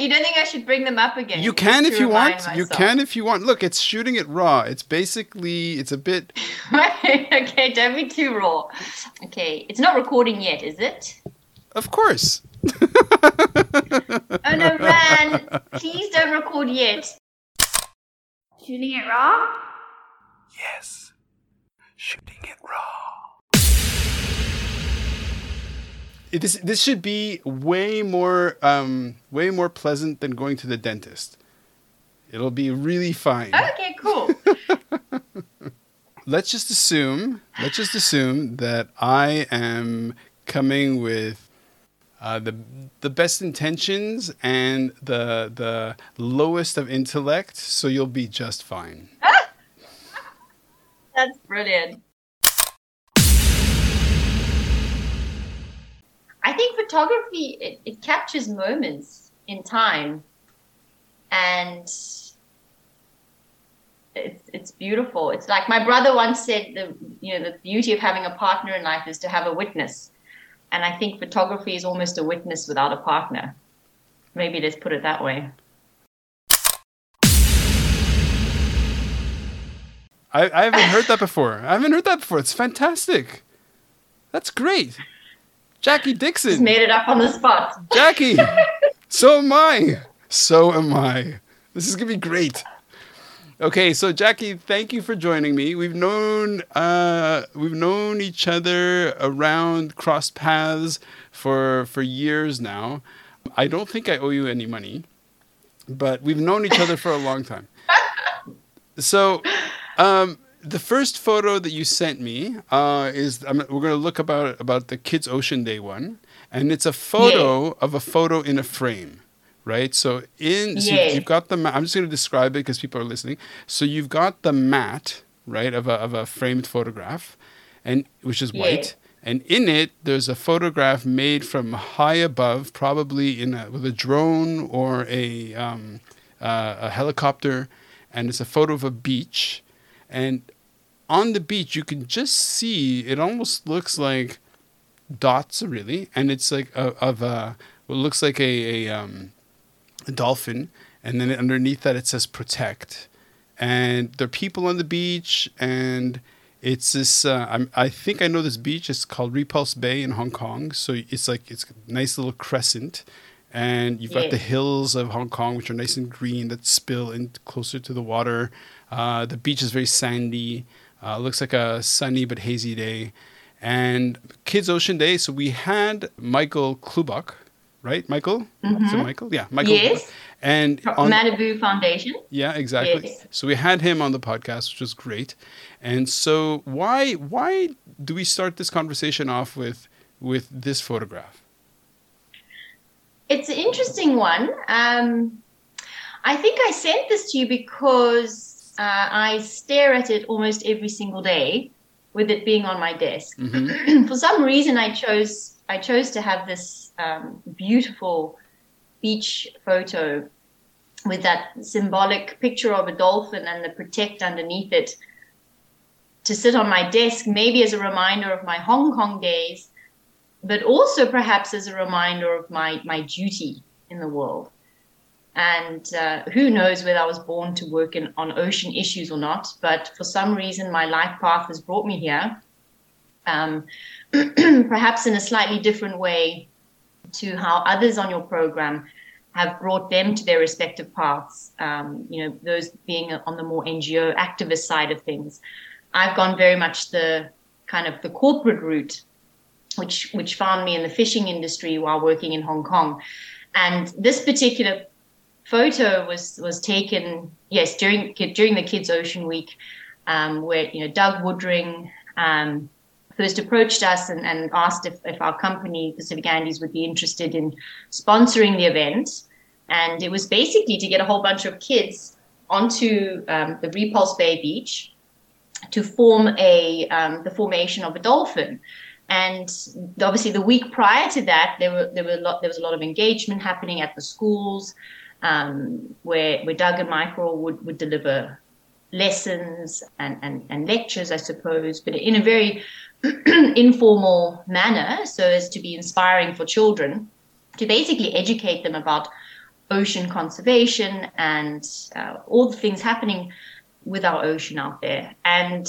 You don't think I should bring them up again? You can if you want. Myself. You can if you want. Look, it's shooting it raw. It's basically it's a bit. okay, don't be too raw. Okay, it's not recording yet, is it? Of course. oh no, Ran! Please don't record yet. Shooting it raw. Yes, shooting it raw this this should be way more um, way more pleasant than going to the dentist. It'll be really fine. Okay, cool. let's just assume let's just assume that I am coming with uh, the the best intentions and the the lowest of intellect, so you'll be just fine. That's brilliant. I think photography it, it captures moments in time, and it's it's beautiful. It's like my brother once said the you know the beauty of having a partner in life is to have a witness, and I think photography is almost a witness without a partner. Maybe let's put it that way. I, I haven't heard that before. I haven't heard that before. It's fantastic. That's great. Jackie Dixon. Just made it up on the spot. Jackie. so am I. So am I. This is gonna be great. Okay, so Jackie, thank you for joining me. We've known uh, we've known each other around cross paths for for years now. I don't think I owe you any money, but we've known each other for a long time. So, um, the first photo that you sent me uh, is I'm, we're going to look about about the Kids Ocean Day one, and it's a photo yeah. of a photo in a frame, right? So in so yeah. you've got the I'm just going to describe it because people are listening. So you've got the mat, right, of a of a framed photograph, and which is yeah. white. And in it, there's a photograph made from high above, probably in a, with a drone or a um, uh, a helicopter, and it's a photo of a beach and on the beach, you can just see it almost looks like dots, really, and it's like a, of a what looks like a a, um, a dolphin, and then underneath that it says protect, and there are people on the beach, and it's this. Uh, i think I know this beach. It's called Repulse Bay in Hong Kong. So it's like it's a nice little crescent, and you've got yeah. the hills of Hong Kong, which are nice and green that spill in closer to the water. Uh, the beach is very sandy. Uh, looks like a sunny but hazy day. And Kids Ocean Day. So we had Michael Klubock, right? Michael? Mm-hmm. Is it Michael? Yeah, Michael. Yes. And on, Malibu Foundation. Yeah, exactly. Yes. So we had him on the podcast, which was great. And so why why do we start this conversation off with with this photograph? It's an interesting one. Um, I think I sent this to you because uh, I stare at it almost every single day, with it being on my desk. Mm-hmm. For some reason, I chose I chose to have this um, beautiful beach photo with that symbolic picture of a dolphin and the protect underneath it to sit on my desk, maybe as a reminder of my Hong Kong days, but also perhaps as a reminder of my, my duty in the world. And uh, who knows whether I was born to work in, on ocean issues or not, but for some reason, my life path has brought me here, um, perhaps in a slightly different way to how others on your program have brought them to their respective paths, um, you know, those being on the more NGO activist side of things. I've gone very much the kind of the corporate route, which which found me in the fishing industry while working in Hong Kong. And this particular photo was was taken yes during during the Kids Ocean Week, um, where you know Doug Woodring um, first approached us and, and asked if, if our company Pacific Andes would be interested in sponsoring the event, and it was basically to get a whole bunch of kids onto um, the Repulse Bay beach to form a um, the formation of a dolphin. And obviously, the week prior to that, there were there were a lot, there was a lot of engagement happening at the schools um, where where Doug and Michael would, would deliver lessons and, and, and lectures, I suppose, but in a very informal manner, so as to be inspiring for children, to basically educate them about ocean conservation and uh, all the things happening with our ocean out there. And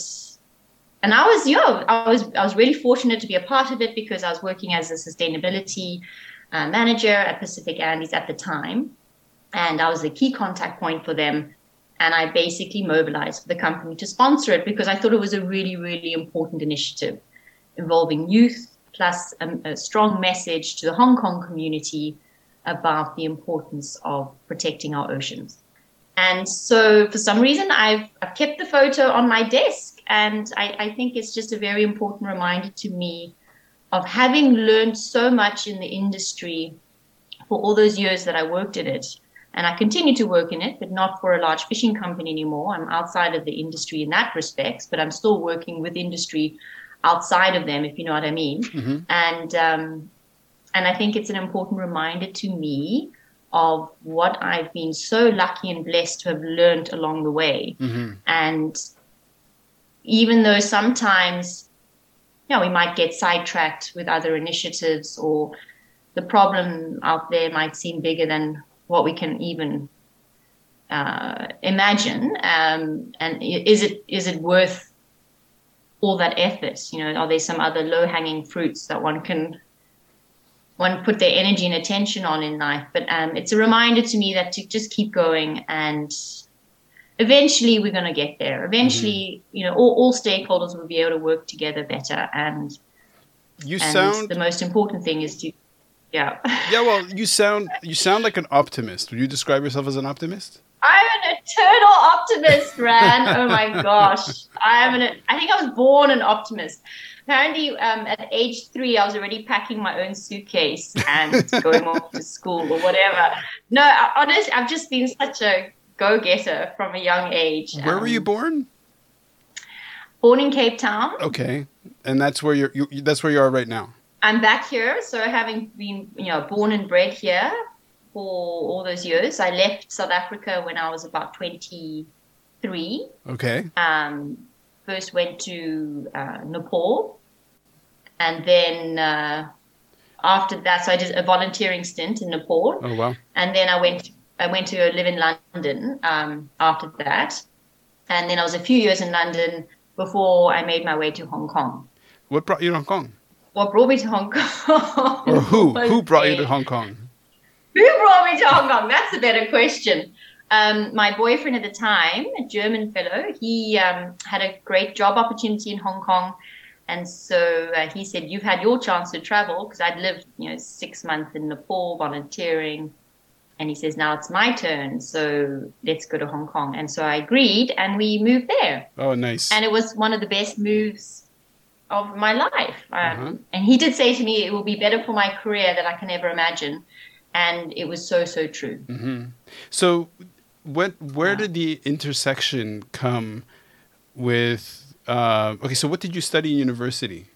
and I was, yeah, I was I was really fortunate to be a part of it because I was working as a sustainability uh, manager at Pacific Andes at the time, and I was the key contact point for them. And I basically mobilized the company to sponsor it because I thought it was a really, really important initiative involving youth plus a, a strong message to the Hong Kong community about the importance of protecting our oceans. And so, for some reason, I've, I've kept the photo on my desk. And I, I think it's just a very important reminder to me of having learned so much in the industry for all those years that I worked in it. And I continue to work in it, but not for a large fishing company anymore. I'm outside of the industry in that respect, but I'm still working with industry outside of them, if you know what I mean. Mm-hmm. And um, and I think it's an important reminder to me of what I've been so lucky and blessed to have learned along the way. Mm-hmm. And even though sometimes, you know, we might get sidetracked with other initiatives or the problem out there might seem bigger than what we can even uh, imagine. Um, and is it is it worth all that effort? You know, are there some other low hanging fruits that one can one put their energy and attention on in life? But um, it's a reminder to me that to just keep going and eventually we're going to get there. Eventually, mm-hmm. you know, all, all stakeholders will be able to work together better. And you and sound the most important thing is to yeah. yeah, well, you sound you sound like an optimist. Would you describe yourself as an optimist? I'm an eternal optimist, Ran. oh my gosh. I'm an I think I was born an optimist. Apparently, um, at age three, I was already packing my own suitcase and going off to school or whatever. No, honestly, I've just been such a go-getter from a young age. Where um, were you um, born? Born in Cape Town. Okay, and that's where you're. You, that's where you are right now. I'm back here, so having been, you know, born and bred here, for all those years. I left South Africa when I was about 23. Okay. Um, first went to uh, Nepal. And then uh, after that, so I did a volunteering stint in Nepal. Oh, wow. And then I went, I went to live in London um, after that. And then I was a few years in London before I made my way to Hong Kong. What brought you to Hong Kong? What brought me to Hong Kong? or who? Who brought you to Hong Kong? Who brought me to Hong Kong? That's a better question. Um, my boyfriend at the time, a German fellow, he um, had a great job opportunity in Hong Kong. And so uh, he said, You've had your chance to travel because I'd lived, you know, six months in Nepal volunteering. And he says, Now it's my turn. So let's go to Hong Kong. And so I agreed and we moved there. Oh, nice. And it was one of the best moves of my life. Um, uh-huh. And he did say to me, It will be better for my career than I can ever imagine and it was so so true. Mm-hmm. So, what where did the intersection come with? Uh, okay, so what did you study in university?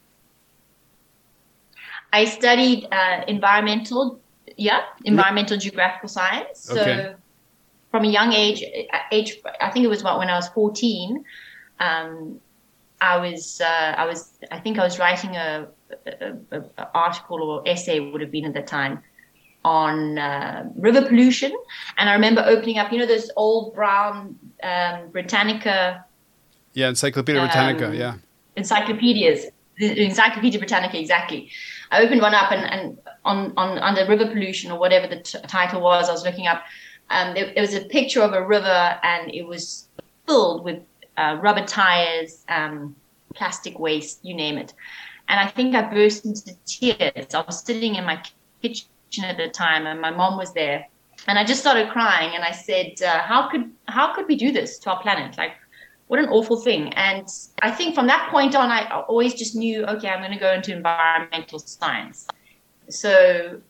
I studied uh, environmental, yeah, environmental geographical science. So, okay. from a young age, age I think it was about when I was fourteen. Um, I was, uh, I was, I think I was writing a, a, a, a article or essay would have been at the time on uh, river pollution. And I remember opening up, you know, those old brown um, Britannica. Yeah, Encyclopedia um, Britannica, yeah. Encyclopedias. Encyclopedia Britannica, exactly. I opened one up and, and on, on under river pollution or whatever the t- title was, I was looking up. Um, there, there, was a picture of a river and it was filled with uh, rubber tires, um, plastic waste, you name it. And I think I burst into tears. I was sitting in my kitchen at the time, and my mom was there, and I just started crying, and I said, uh, "How could how could we do this to our planet? Like, what an awful thing!" And I think from that point on, I always just knew, okay, I'm going to go into environmental science. So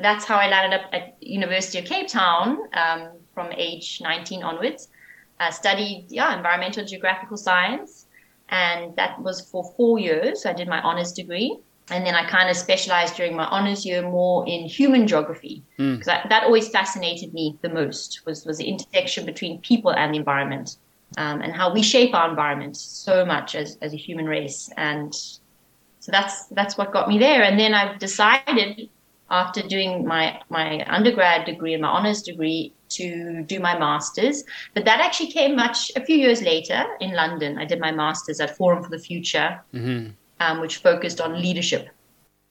that's how I landed up at University of Cape Town um, from age 19 onwards. I studied yeah environmental geographical science, and that was for four years. So I did my honors degree and then I kind of specialized during my honors year more in human geography because mm. that, that always fascinated me the most was was the intersection between people and the environment um, and how we shape our environment so much as, as a human race and so that's that's what got me there and then I've decided after doing my my undergrad degree and my honors degree to do my masters. But that actually came much a few years later in London. I did my masters at Forum for the Future, mm-hmm. um, which focused on leadership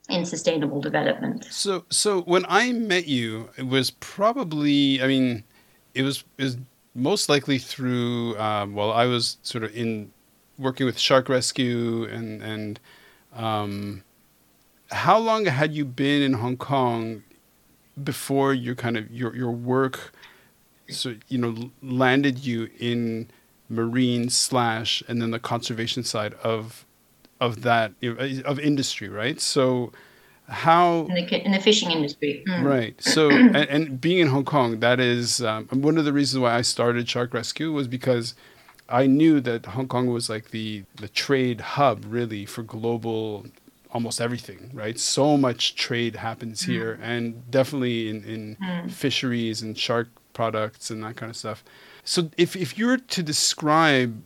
in sustainable development. So, so when I met you, it was probably, I mean, it was it was most likely through. Um, well, I was sort of in working with shark rescue and and. Um, how long had you been in Hong Kong before your kind of your your work so you know landed you in marine slash and then the conservation side of of that of industry right so how in the, in the fishing industry mm. right so and, and, being in hong kong that is um, one of the reasons why i started shark rescue was because i knew that hong kong was like the the trade hub really for global almost everything, right? So much trade happens mm. here, and definitely in, in mm. fisheries and shark products and that kind of stuff. So, if, if you were to describe,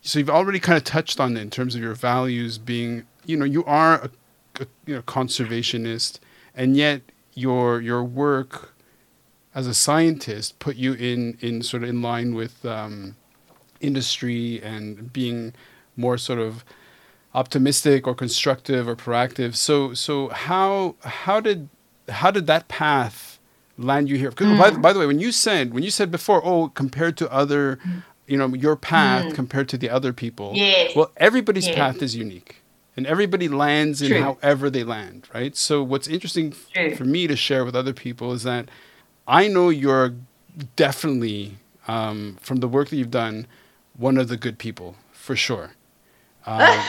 so you've already kind of touched on it in terms of your values being, you know, you are a, a you know conservationist, and yet your your work as a scientist put you in in sort of in line with um, industry and being more sort of optimistic or constructive or proactive. So so how how did how did that path land you here? Mm. By, by, the way, when you said when you said before, oh, compared to other, you know, your path mm. compared to the other people. Yes. Well, everybody's yes. path is unique. And everybody lands in however they land, right? So what's interesting True. for me to share with other people is that I know you're definitely um, from the work that you've done, one of the good people for sure. Um,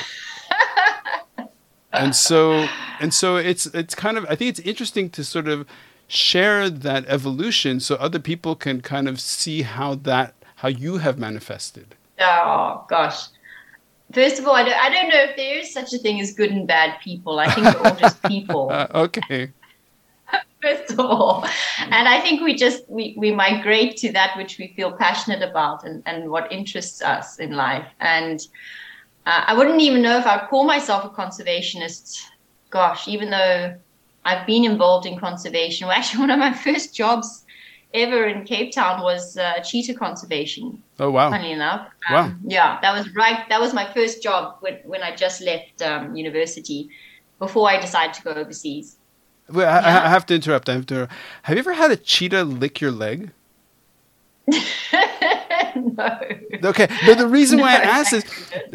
and so and so it's it's kind of I think it's interesting to sort of share that evolution so other people can kind of see how that how you have manifested. Oh gosh. First of all, I don't, I don't know if there is such a thing as good and bad people. I think we're all just people. Uh, okay. First of all, and I think we just we, we migrate to that which we feel passionate about and, and what interests us in life. And uh, I wouldn't even know if I'd call myself a conservationist. Gosh, even though I've been involved in conservation. Well, actually, one of my first jobs ever in Cape Town was uh, cheetah conservation. Oh wow! Funny enough, um, wow. Yeah, that was right. That was my first job when when I just left um, university, before I decided to go overseas. Wait, I, yeah. I have to interrupt. I have to. Have you ever had a cheetah lick your leg? no. Okay. No, the reason why I asked this,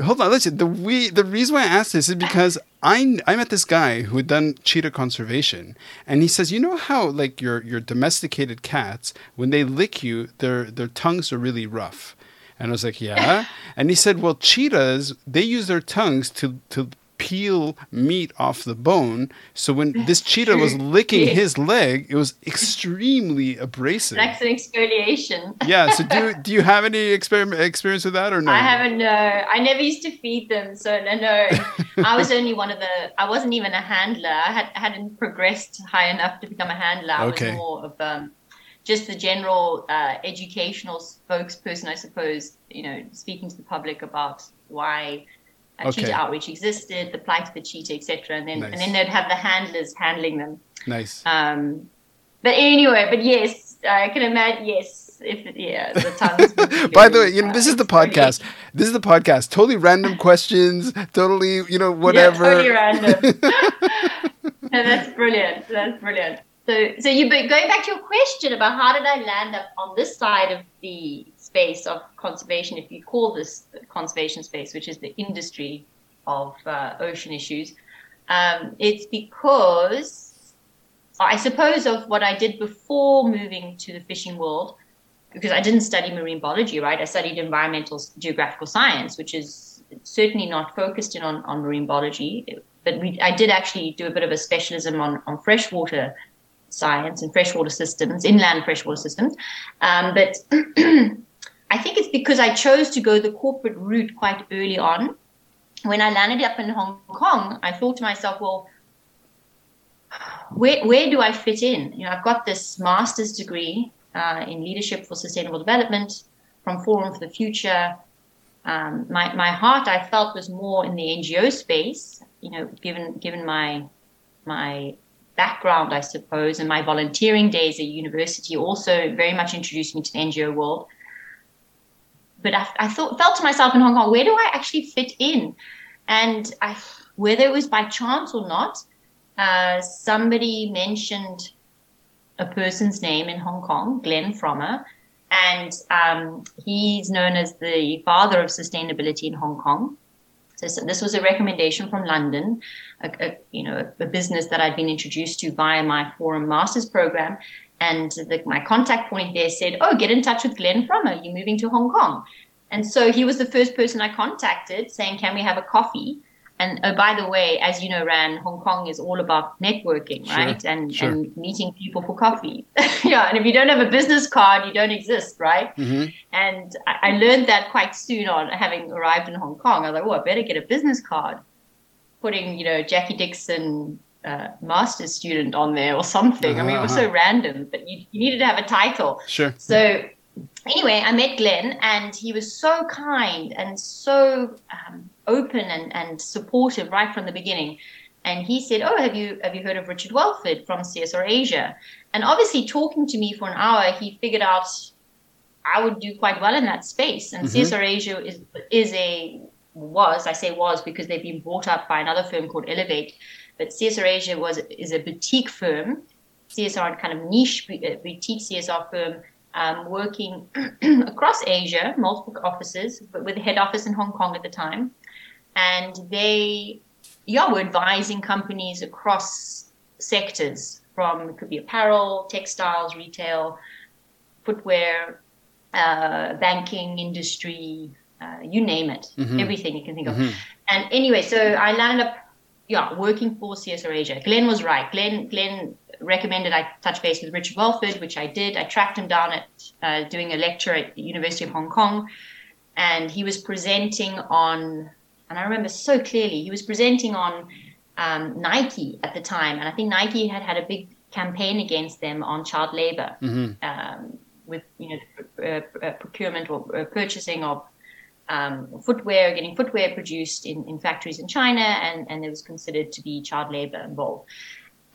hold on, listen. The we the reason why I asked this is because I I met this guy who had done cheetah conservation, and he says, you know how like your your domesticated cats when they lick you, their their tongues are really rough. And I was like, yeah. and he said, well, cheetahs they use their tongues to to peel meat off the bone. So when this cheetah was licking his leg, it was extremely abrasive. That's an exfoliation. yeah. So do you, do you have any exper- experience with that or no? I haven't. No, I never used to feed them. So no, no. I was only one of the. I wasn't even a handler. I had hadn't progressed high enough to become a handler. I okay. was more of um, just the general uh, educational spokesperson, I suppose. You know, speaking to the public about why uh, okay. cheetah outreach existed, the plight of the cheetah, etc. And then nice. and then they'd have the handlers handling them. Nice. Um, but anyway, but yes, I can imagine. Yes, if yeah, the. By the way, you know this is the podcast. This is the podcast. Totally random questions. Totally, you know, whatever. Yeah, totally random. that's brilliant. That's brilliant. So, so you going back to your question about how did I land up on this side of the space of conservation, if you call this conservation space, which is the industry of uh, ocean issues, um, it's because I suppose of what I did before moving to the fishing world, because I didn't study marine biology, right? I studied environmental geographical science, which is certainly not focused in on, on marine biology, but we, I did actually do a bit of a specialism on, on freshwater science and freshwater systems, inland freshwater systems. Um, but I think it's because I chose to go the corporate route quite early on. When I landed up in Hong Kong, I thought to myself, well, where, where do I fit in? You know, I've got this master's degree uh, in leadership for sustainable development from Forum for the Future. Um, my, my heart, I felt, was more in the NGO space. You know, given given my my background, I suppose, and my volunteering days at university also very much introduced me to the NGO world. But I, I thought, felt to myself in Hong Kong, where do I actually fit in? And I, whether it was by chance or not, uh, somebody mentioned a person's name in Hong Kong, Glenn Frommer, and um, he's known as the father of sustainability in Hong Kong. So, so this was a recommendation from London, a, a, you know, a business that I'd been introduced to via my Forum Masters program. And the, my contact point there said, "Oh, get in touch with Glenn Frommer. You're moving to Hong Kong." And so he was the first person I contacted, saying, "Can we have a coffee?" And oh, by the way, as you know, Ran, Hong Kong is all about networking, sure, right? And sure. and meeting people for coffee. yeah, and if you don't have a business card, you don't exist, right? Mm-hmm. And I, I, learned that quite soon on having arrived in Hong Kong. I was like, oh, I better get a business card. Putting, you know, Jackie Dixon, uh, master's student on there or something. Uh-huh. I mean, it was so uh-huh. random, but you, you needed to have a title. Sure. So anyway, I met Glenn, and he was so kind and so um, open and, and supportive right from the beginning. And he said, "Oh, have you have you heard of Richard Welford from CSR Asia?" And obviously, talking to me for an hour, he figured out I would do quite well in that space. And mm-hmm. CSR Asia is is a was I say was because they've been bought up by another firm called Elevate, but CSR Asia was is a boutique firm, CSR kind of niche uh, boutique CSR firm um, working across Asia, multiple offices, but with a head office in Hong Kong at the time. And they, yeah, were advising companies across sectors from it could be apparel, textiles, retail, footwear, uh, banking industry, uh, you name it, mm-hmm. everything you can think of. Mm-hmm. And anyway, so I landed up, yeah, working for CSR Asia. Glenn was right. Glenn, Glenn recommended I touch base with Richard Welford, which I did. I tracked him down at uh, doing a lecture at the University of Hong Kong, and he was presenting on, and I remember so clearly, he was presenting on um, Nike at the time, and I think Nike had had a big campaign against them on child labor, mm-hmm. um, with you know uh, uh, procurement or uh, purchasing of um, footwear, getting footwear produced in, in factories in China, and, and there was considered to be child labor involved.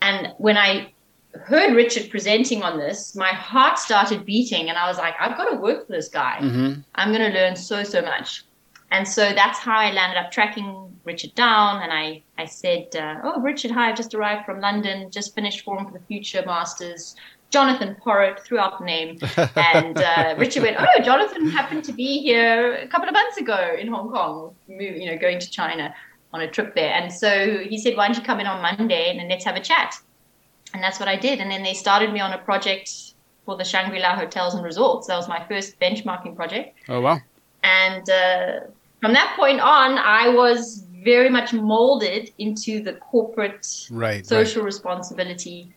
And when I heard Richard presenting on this, my heart started beating, and I was like, I've got to work for this guy. Mm-hmm. I'm going to learn so, so much. And so that's how I landed up tracking Richard down. And I, I said, uh, Oh, Richard, hi, I've just arrived from London, just finished Forum for the Future Masters. Jonathan Porritt threw out the name. And uh, Richard went, Oh, Jonathan happened to be here a couple of months ago in Hong Kong, you know, going to China on a trip there. And so he said, Why don't you come in on Monday and then let's have a chat? and that's what I did. And then they started me on a project for the Shangri La Hotels and Resorts. That was my first benchmarking project. Oh wow! And uh, from that point on, I was very much molded into the corporate right, social right. responsibility,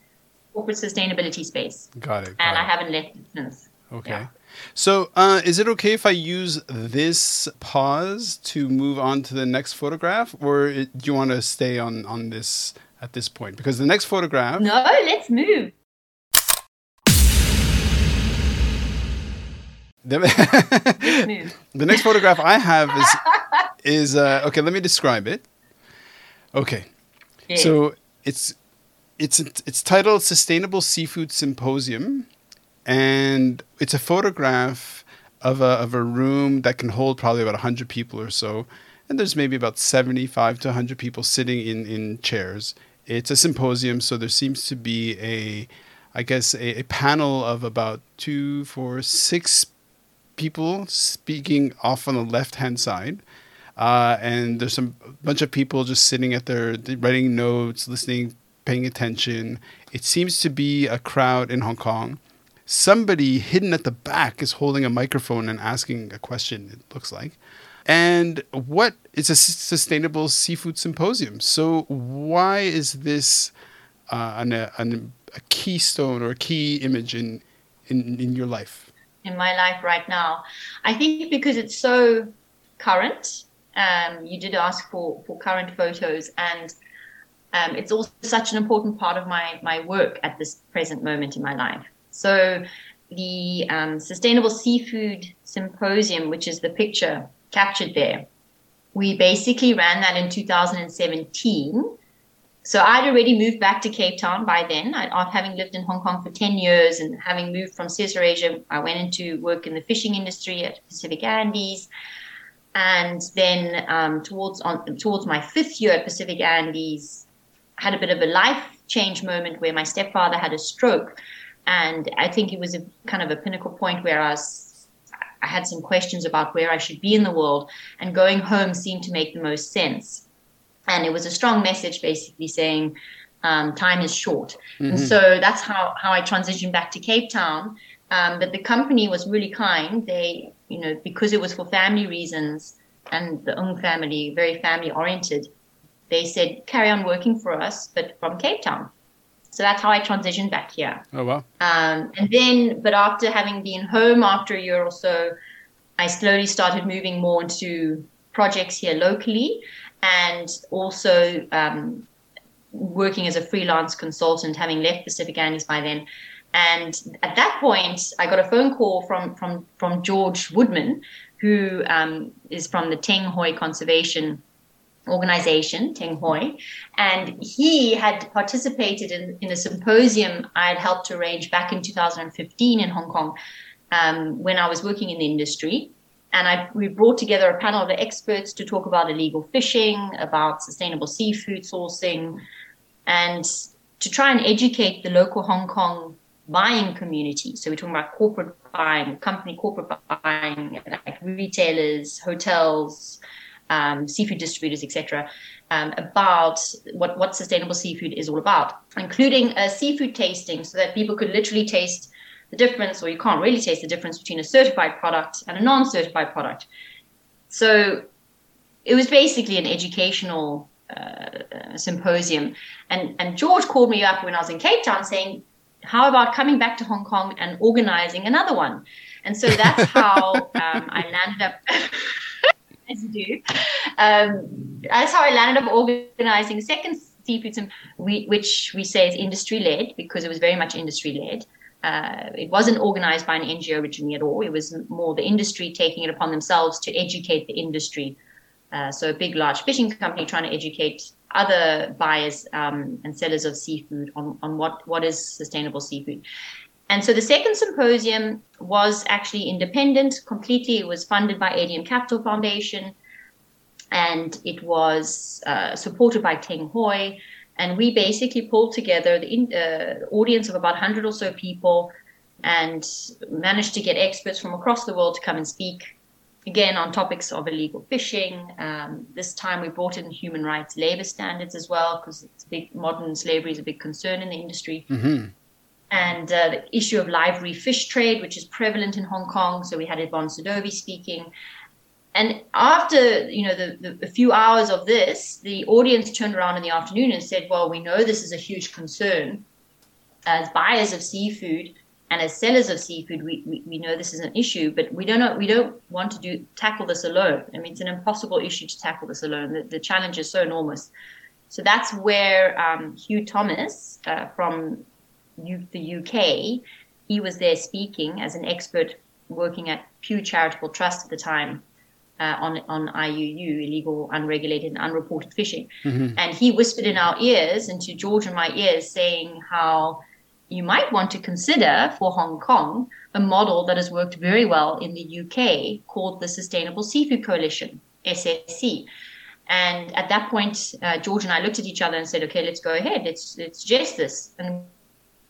corporate sustainability space. Got it. Got and it. I haven't left it since. Okay. Yeah. So, uh, is it okay if I use this pause to move on to the next photograph, or do you want to stay on on this at this point because the next photograph. No, let's move. The, the next photograph I have is is uh, okay. Let me describe it. Okay, yeah. so it's it's it's titled "Sustainable Seafood Symposium," and it's a photograph of a of a room that can hold probably about hundred people or so, and there's maybe about seventy five to hundred people sitting in in chairs it's a symposium, so there seems to be a, I guess, a, a panel of about two, four, six people speaking off on the left hand side. Uh, and there's some bunch of people just sitting at their writing notes, listening, paying attention. It seems to be a crowd in Hong Kong. Somebody hidden at the back is holding a microphone and asking a question. It looks like. And what is a sustainable seafood symposium? So why is this uh, an, an, a keystone or a key image in, in, in your life? In my life right now, I think because it's so current. Um, you did ask for, for current photos, and um, it's also such an important part of my, my work at this present moment in my life. So, the um, Sustainable Seafood Symposium, which is the picture captured there. We basically ran that in 2017. so I'd already moved back to Cape Town by then. I, after having lived in Hong Kong for 10 years and having moved from CSR I went into work in the fishing industry at Pacific Andes. And then um, towards on, towards my fifth year at Pacific Andes, had a bit of a life change moment where my stepfather had a stroke. And I think it was a kind of a pinnacle point where I was I had some questions about where I should be in the world, and going home seemed to make the most sense and it was a strong message basically saying um, time is short mm-hmm. and so that's how, how i transitioned back to cape town um, but the company was really kind they you know because it was for family reasons and the Ng family very family oriented they said carry on working for us but from cape town. So that's how i transitioned back here. Oh wow. Um, and then but after having been home after a year or so i slowly started moving more into projects here locally and also um, working as a freelance consultant, having left Pacific Andes by then. And at that point, I got a phone call from from from George Woodman, who um, is from the Teng Hoi Conservation Organization, Teng Hoi, and he had participated in, in a symposium I had helped arrange back in 2015 in Hong Kong um, when I was working in the industry and I, we brought together a panel of experts to talk about illegal fishing, about sustainable seafood sourcing, and to try and educate the local Hong Kong buying community. So we're talking about corporate buying, company corporate buying, like retailers, hotels, um, seafood distributors, etc., um, about what, what sustainable seafood is all about, including a seafood tasting so that people could literally taste the difference, or you can't really taste the difference between a certified product and a non certified product. So it was basically an educational uh, symposium. And, and George called me up when I was in Cape Town saying, How about coming back to Hong Kong and organizing another one? And so that's how um, I landed up. as you do. Um, that's how I landed up organizing second seafood, which we say is industry led because it was very much industry led. Uh, it wasn't organized by an NGO originally at all. It was more the industry taking it upon themselves to educate the industry. Uh, so a big, large fishing company trying to educate other buyers um, and sellers of seafood on, on what, what is sustainable seafood. And so the second symposium was actually independent completely. It was funded by ADM Capital Foundation and it was uh, supported by Teng Hoi. and we basically pulled together the in, uh, audience of about 100 or so people and managed to get experts from across the world to come and speak again on topics of illegal fishing. Um, this time we brought in human rights labor standards as well because modern slavery is a big concern in the industry. Mm-hmm. And uh, the issue of reef fish trade, which is prevalent in Hong Kong. So we had Yvonne Sadovy speaking. And after you know the, the, the, few hours of this the audience turned around in the afternoon and said well we know this is a huge concern. As buyers of seafood and as sellers of seafood we, we, we know this is an issue but we don't know, we don't want to do tackle this alone. I mean it's an impossible issue to tackle this alone. The, the challenge is so enormous. So that's where um, hugh thomas uh, from U- the uk he was there speaking as an expert working at pew charitable trust at the time uh, on on IUU, illegal, unregulated, and unreported fishing. Mm-hmm. And he whispered in our ears, into George and my ears, saying how you might want to consider for Hong Kong a model that has worked very well in the UK called the Sustainable Seafood Coalition, SSC. And at that point, uh, George and I looked at each other and said, "Okay, let's go ahead. Let's let's suggest this." And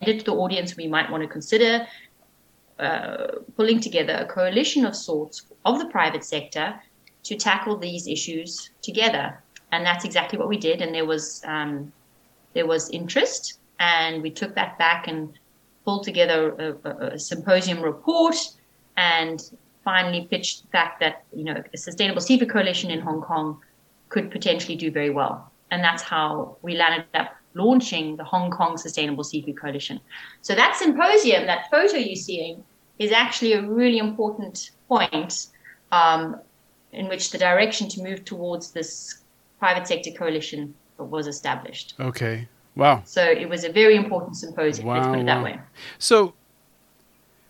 to the audience, we might want to consider uh, pulling together a coalition of sorts of the private sector to tackle these issues together. And that's exactly what we did. And there was um, there was interest, and we took that back and pulled together a, a, a symposium report, and finally pitched the fact that you know a sustainable seafood coalition in Hong Kong could potentially do very well. And that's how we landed up launching the Hong Kong Sustainable Seafood Coalition. So that symposium, that photo you're seeing, is actually a really important point um, in which the direction to move towards this private sector coalition was established. Okay. Wow. So it was a very important symposium. Wow, let's put it wow. that way. So,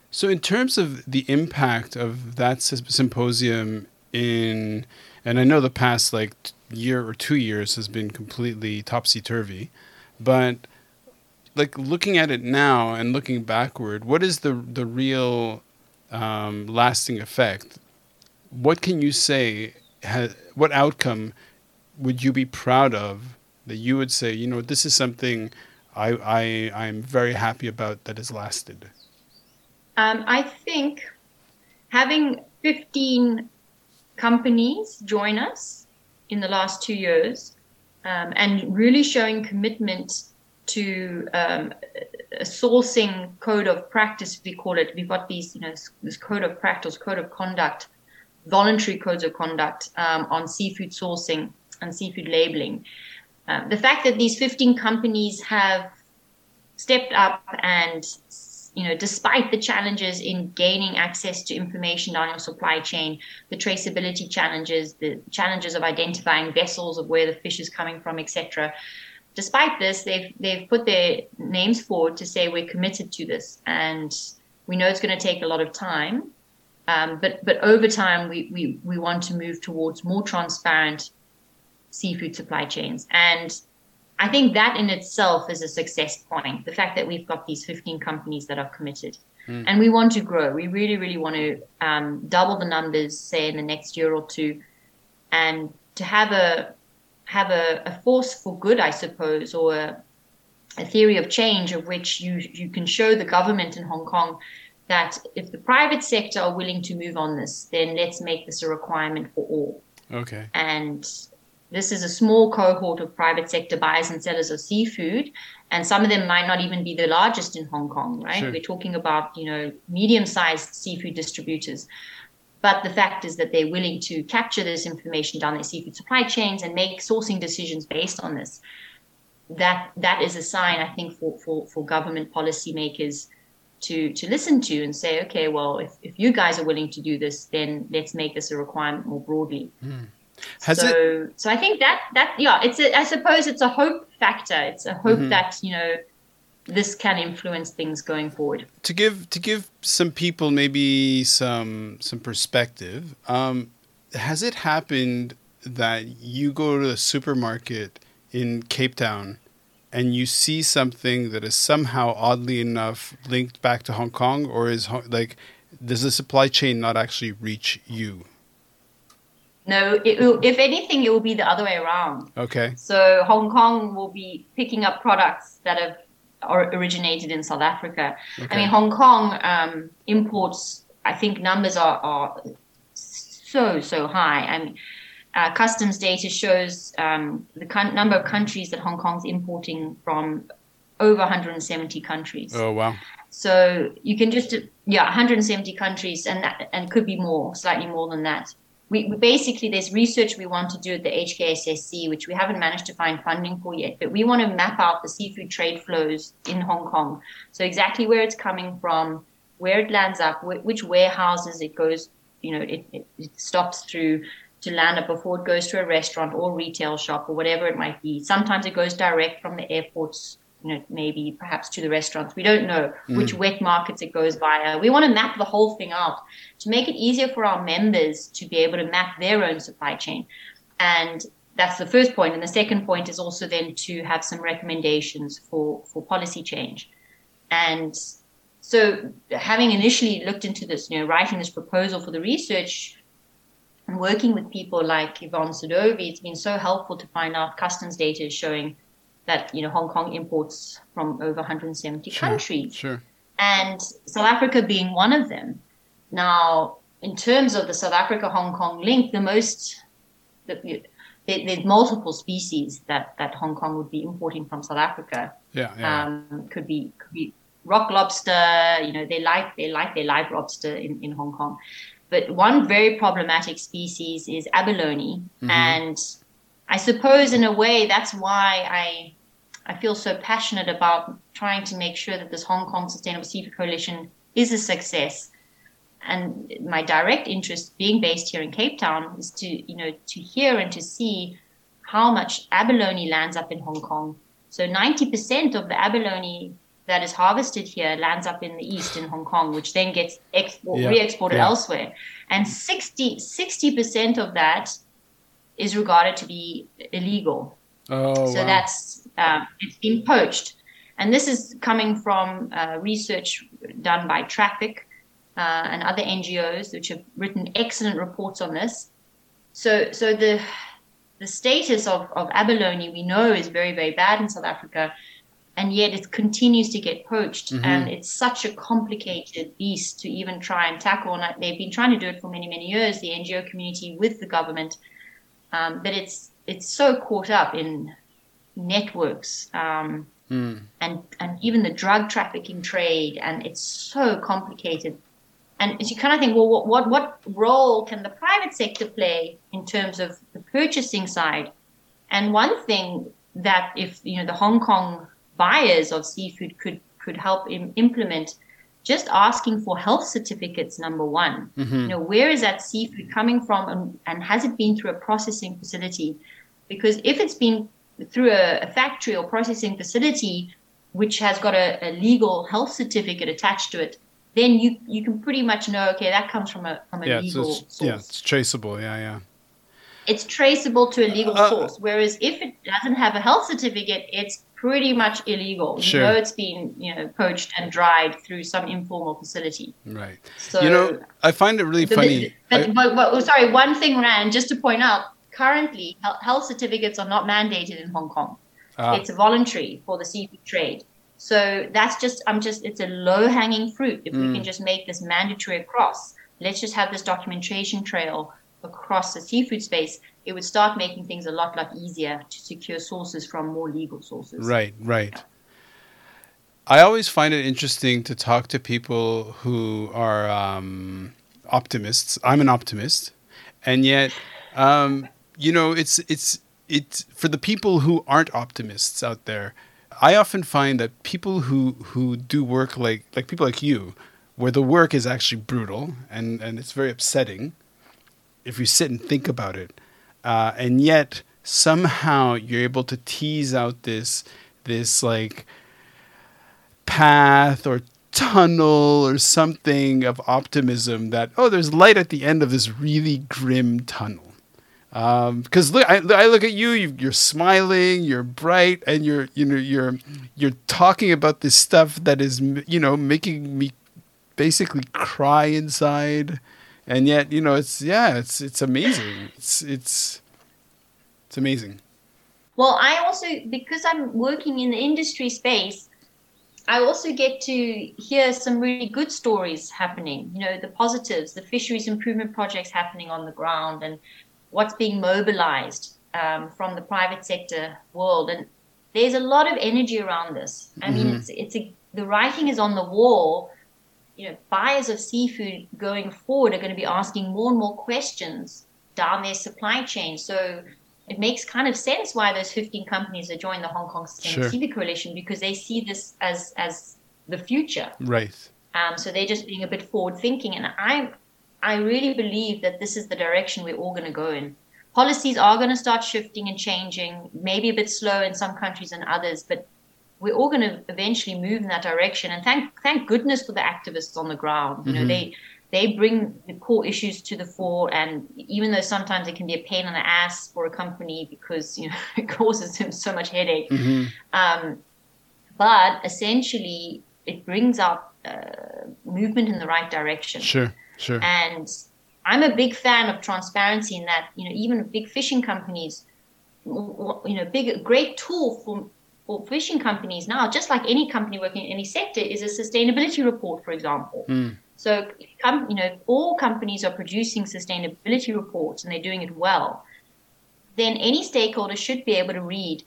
so in terms of the impact of that symposium in, and I know the past like year or two years has been completely topsy turvy, but like looking at it now and looking backward, what is the the real um, lasting effect? What can you say? What outcome would you be proud of that you would say, you know, this is something I I I'm very happy about that has lasted? Um, I think having 15 companies join us in the last two years um, and really showing commitment to um, a sourcing code of practice, we call it. We've got these, you know, this code of practice, code of conduct, voluntary codes of conduct um, on seafood sourcing and seafood labeling. Um, the fact that these 15 companies have stepped up and you know, despite the challenges in gaining access to information on your supply chain, the traceability challenges, the challenges of identifying vessels of where the fish is coming from, etc. Despite this, they've they've put their names forward to say we're committed to this, and we know it's going to take a lot of time, um, but but over time we, we we want to move towards more transparent seafood supply chains and I think that in itself is a success point. The fact that we've got these 15 companies that are committed. Mm. And we want to grow. We really, really want to um, double the numbers, say in the next year or two, and to have a have a, a force for good, I suppose, or a, a theory of change of which you you can show the government in Hong Kong that if the private sector are willing to move on this, then let's make this a requirement for all. Okay. And this is a small cohort of private sector buyers and sellers of seafood, and some of them might not even be the largest in Hong Kong, right? Sure. We're talking about you know medium-sized seafood distributors. But the fact is that they're willing to capture this information down their seafood supply chains and make sourcing decisions based on this. That that is a sign, I think, for for, for government policymakers to to listen to and say, okay, well, if, if you guys are willing to do this, then let's make this a requirement more broadly. Mm. Has so, it? So I think that that yeah, it's a, I suppose it's a hope factor. It's a hope mm-hmm. that you know this can influence things going forward. To give to give some people maybe some some perspective, um, has it happened that you go to a supermarket in Cape Town and you see something that is somehow oddly enough linked back to Hong Kong, or is like does the supply chain not actually reach you? No, will, if anything, it will be the other way around. Okay. So Hong Kong will be picking up products that have or originated in South Africa. Okay. I mean, Hong Kong um, imports. I think numbers are, are so so high. I mean, uh, customs data shows um, the con- number of countries that Hong Kong's importing from over 170 countries. Oh wow! So you can just yeah, 170 countries, and that, and could be more, slightly more than that we, we, basically there's research we want to do at the HKSSC, which we haven't managed to find funding for yet, but we want to map out the seafood trade flows in Hong Kong. So exactly where it's coming from, where it lands up, wh- which warehouses it goes, you know, it, it, it stops through to land up before it goes to a restaurant or retail shop or whatever it might be. Sometimes it goes direct from the airports you know, maybe perhaps to the restaurants. We don't know mm. which wet markets it goes via. We want to map the whole thing out to make it easier for our members to be able to map their own supply chain. And that's the first point. And the second point is also then to have some recommendations for, for policy change. And so having initially looked into this, you know, writing this proposal for the research and working with people like Yvonne Sadovy, it's been so helpful to find out customs data is showing that you know Hong Kong imports from over 170 sure, countries, sure. and South Africa being one of them. Now, in terms of the South Africa Hong Kong link, the most the, there's multiple species that, that Hong Kong would be importing from South Africa. Yeah, yeah. Um, could be could be rock lobster. You know, they like they like their live lobster in, in Hong Kong. But one very problematic species is abalone, mm-hmm. and I suppose in a way that's why I I feel so passionate about trying to make sure that this Hong Kong Sustainable Seafood Coalition is a success. And my direct interest, being based here in Cape Town, is to you know to hear and to see how much abalone lands up in Hong Kong. So 90% of the abalone that is harvested here lands up in the east in Hong Kong, which then gets export, Yeah, re-exported yeah. elsewhere. And 60 percent of that is regarded to be illegal. Oh, so wow. that's um, it's been poached, and this is coming from uh, research done by Traffic uh, and other NGOs, which have written excellent reports on this. So, so the the status of, of abalone we know is very very bad in South Africa, and yet it continues to get poached, Mhm. and it's such a complicated beast to even try and tackle. And they've been trying to do it for many many years, the NGO community with the government, um, but it's it's so caught up in networks. Um, Hmm. and and even the drug trafficking trade, and it's so complicated. And you kind of think, well, what, what what role can the private sector play in terms of the purchasing side? And one thing that if you know the Hong Kong buyers of seafood could could help Im- implement, just asking for health certificates. Number one, Mm-hmm. you know, where is that seafood coming from, and, and has it been through a processing facility? Because if it's been through a, a factory or processing facility which has got a, a legal health certificate attached to it, then you you can pretty much know okay that comes from a from a yeah, so legal it's, source. yeah, it's traceable. Yeah, yeah. It's traceable to a legal Uh, source. Whereas if it doesn't have a health certificate, it's pretty much illegal. Sure. You know it's been you know poached and dried through some informal facility. Right. So you know, I find it really the- funny. But, I- but, but, sorry, one thing, Ran, just to point out, currently health certificates are not mandated in Hong Kong. ah, It's voluntary for the seafood trade. So that's just, I'm just, it's a low hanging fruit. If we Mm. can just make this mandatory across, let's just have this documentation trail across the seafood space, it would start making things a lot, lot easier to secure sources from more legal sources. Right, right. I always find it interesting to talk to people who are um, optimists. I'm an optimist, and yet, um, you know, it's it's it's for the people who aren't optimists out there. I often find that people who who do work like like people like you, where the work is actually brutal and and it's very upsetting, if you sit and think about it, uh, and yet somehow you're able to tease out this this like path or tunnel or something of optimism that oh there's light at the end of this really grim tunnel. Because look I, I look at you, you you're smiling you're bright and you're you know you're you're talking about this stuff that is you know making me basically cry inside and yet you know it's yeah it's it's amazing it's it's it's amazing Well, I also, because I'm working in the industry space, I also get to hear some really good stories happening. You know, the positives, the fisheries improvement projects happening on the ground, and what's being mobilized um, from the private sector world. And there's a lot of energy around this. I mean, Mhm. it's it's a, the writing is on the wall. You know, buyers of seafood going forward are going to be asking more and more questions down their supply chain. So it makes kind of sense why those 15 companies are joined the Hong Kong Sustainable Sure. Seafood Coalition because they see this as as the future. right Um, so they're just being a bit forward thinking, and I I really believe that this is the direction we're all going to go in. Policies are going to start shifting and changing, maybe a bit slow in some countries and others, but we're all going to eventually move in that direction. And thank thank goodness for the activists on the ground. You know, Mhm. they they bring the core issues to the fore, and even though sometimes it can be a pain in the ass for a company because you know it causes them so much headache, hmm um, but essentially it brings out uh, movement in the right direction. sure sure And I'm a big fan of transparency in that, you know, even big fishing companies, you know, big, great tool for, for fishing companies now, just like any company working in any sector, is a sustainability report, for example. Mm. So, you know, all companies are producing sustainability reports and they're doing it well. Then any stakeholder should be able to read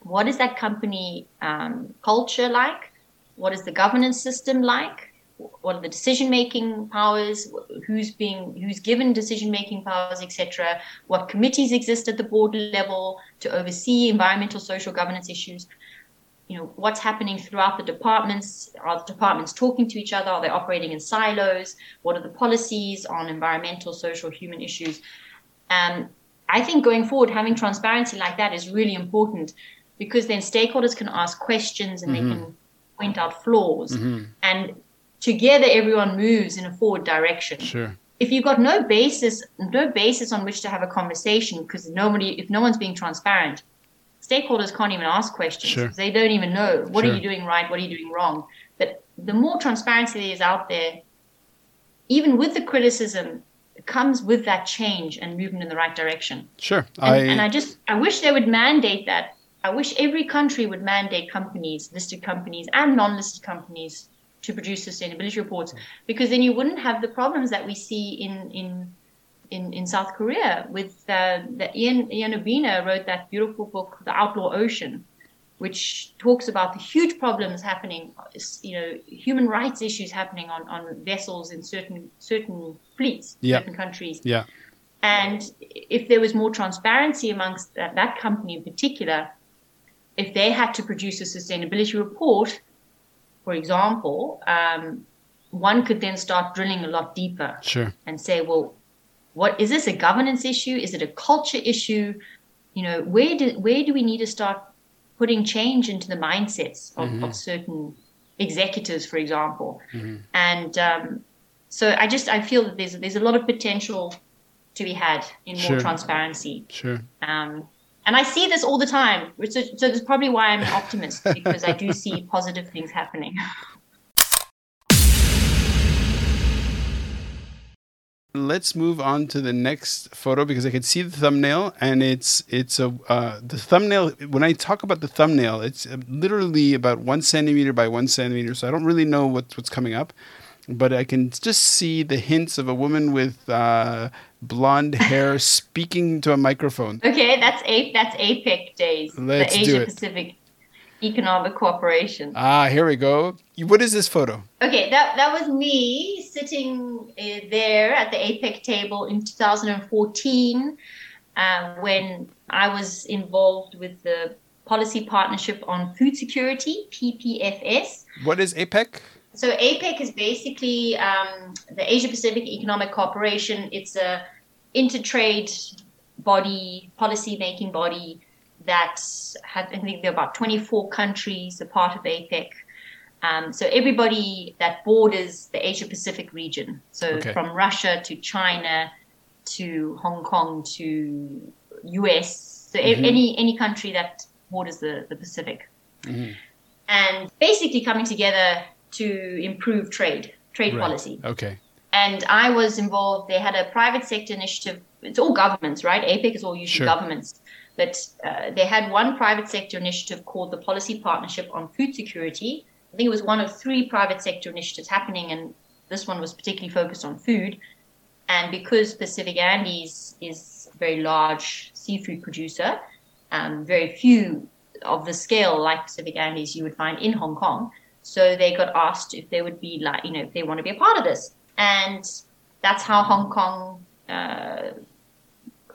what is that company um, culture like? What is the governance system like? What are the decision making powers? Who's being who's given decision making powers, etc. What committees exist at the board level to oversee environmental, social governance issues? You know what's happening throughout the departments. Are the departments talking to each other? Are they operating in silos? What are the policies on environmental, social, human issues? Um, I think going forward, having transparency like that is really important because then stakeholders can ask questions and Mhm. they can point out flaws, Mhm. and together everyone moves in a forward direction. Sure. If you've got no basis, no basis on which to have a conversation, because nobody, if no one's being transparent, stakeholders can't even ask questions. Sure. They don't even know what Sure. are you doing right, what are you doing wrong. But the more transparency there is out there, even with the criticism, it comes with that change and movement in the right direction. Sure. And, I and I just I wish they would mandate that. I wish every country would mandate companies, listed companies and non-listed companies, to produce sustainability reports, because then you wouldn't have the problems that we see in in in, in South Korea with uh, the Ian Ian Urbina wrote that beautiful book, The Outlaw Ocean, which talks about the huge problems happening, you know, human rights issues happening on, on vessels in certain certain fleets, Yeah. certain countries. yeah. And if there was more transparency amongst that, that company in particular, if they had to produce a sustainability report, for example, um, one could then start drilling a lot deeper Sure. and say, well, what is this a governance issue? Is it a culture issue? You know, where do where do we need to start putting change into the mindsets of, of certain executives, for example? And um, so I just I feel that there's there's a lot of potential to be had in more Sure. transparency. Sure. Um, and I see this all the time, so, so that's probably why I'm an optimist because I do see positive things happening. Let's move on to the next photo because I can see the thumbnail and it's it's a uh, the thumbnail. When I talk about the thumbnail, it's literally about one centimeter by one centimeter. So I don't really know what's what's coming up, but I can just see the hints of a woman with uh, blonde hair speaking to a microphone. Okay, that's a that's APEC days, Let's the do Asia it. Pacific Economic Cooperation. Ah, here we go. What is this photo? Okay, that that was me sitting uh, there at the APEC table in 2014 uh, when I was involved with the Policy Partnership on Food Security (PPFS). What is APEC? So APEC is basically um, the Asia Pacific Economic Cooperation. It's a intertrade body, policy making body that had, I think there are about 24 countries a part of APEC. Um, so everybody that borders the Asia Pacific region, so Okay. from Russia to China to Hong Kong to US, so Mhm. any any country that borders the, the Pacific Mhm. and basically coming together to improve trade, trade Right. policy. Okay. And I was involved. They had a private sector initiative. It's all governments, right? APEC is all usually Sure. governments. But uh, they had one private sector initiative called the Policy Partnership on Food Security. I think it was one of three private sector initiatives happening, and this one was particularly focused on food. And because Pacific Andes is a very large seafood producer, um, very few of the scale like Pacific Andes you would find in Hong Kong. So they got asked if they would be like, you know, if they want to be a part of this. And that's how Hong Kong, uh, uh,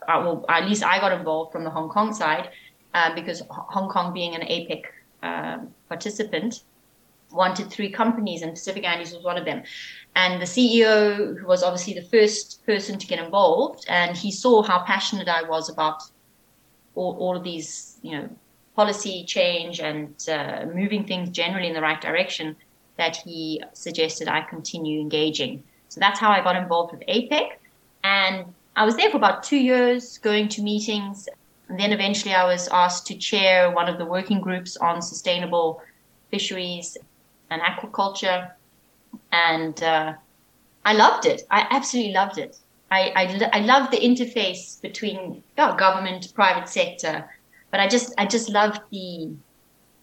well, at least I got involved from the Hong Kong side uh, because Hong Kong, being an APEC um, participant, wanted three companies, and Pacific Andes was one of them. And the CEO, who was obviously the first person to get involved, and he saw how passionate I was about all, all of these, you know, policy change and uh, moving things generally in the right direction, that he suggested I continue engaging. So that's how I got involved with APEC. And I was there for about two years, going to meetings. And then eventually I was asked to chair one of the working groups on sustainable fisheries and aquaculture. And uh, I loved it. I absolutely loved it. I, I, I love the interface between yeah, government, private sector, but I just I just loved the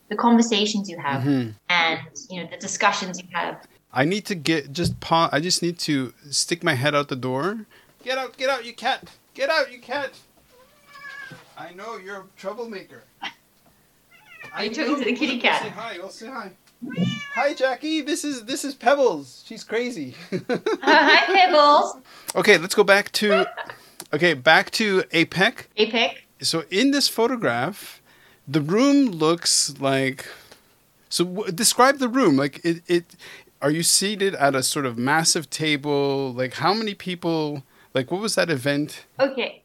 the conversations you have Mhm. and you know the discussions you have. I need to get just pause. I just need to stick my head out the door. Get out! Get out! You cat! Get out! You cat! I know you're a troublemaker. Are you I talking to the kitty cat? Say hi. We'll say hi. Hi, Jackie. This is this is Pebbles. She's crazy. Hi, Pebbles. okay, let's go back to. Okay, back to APEC. APEC. So in this photograph, the room looks like. So w- describe the room. Like it, it. Are you seated at a sort of massive table? Like how many people? Like what was that event? Okay.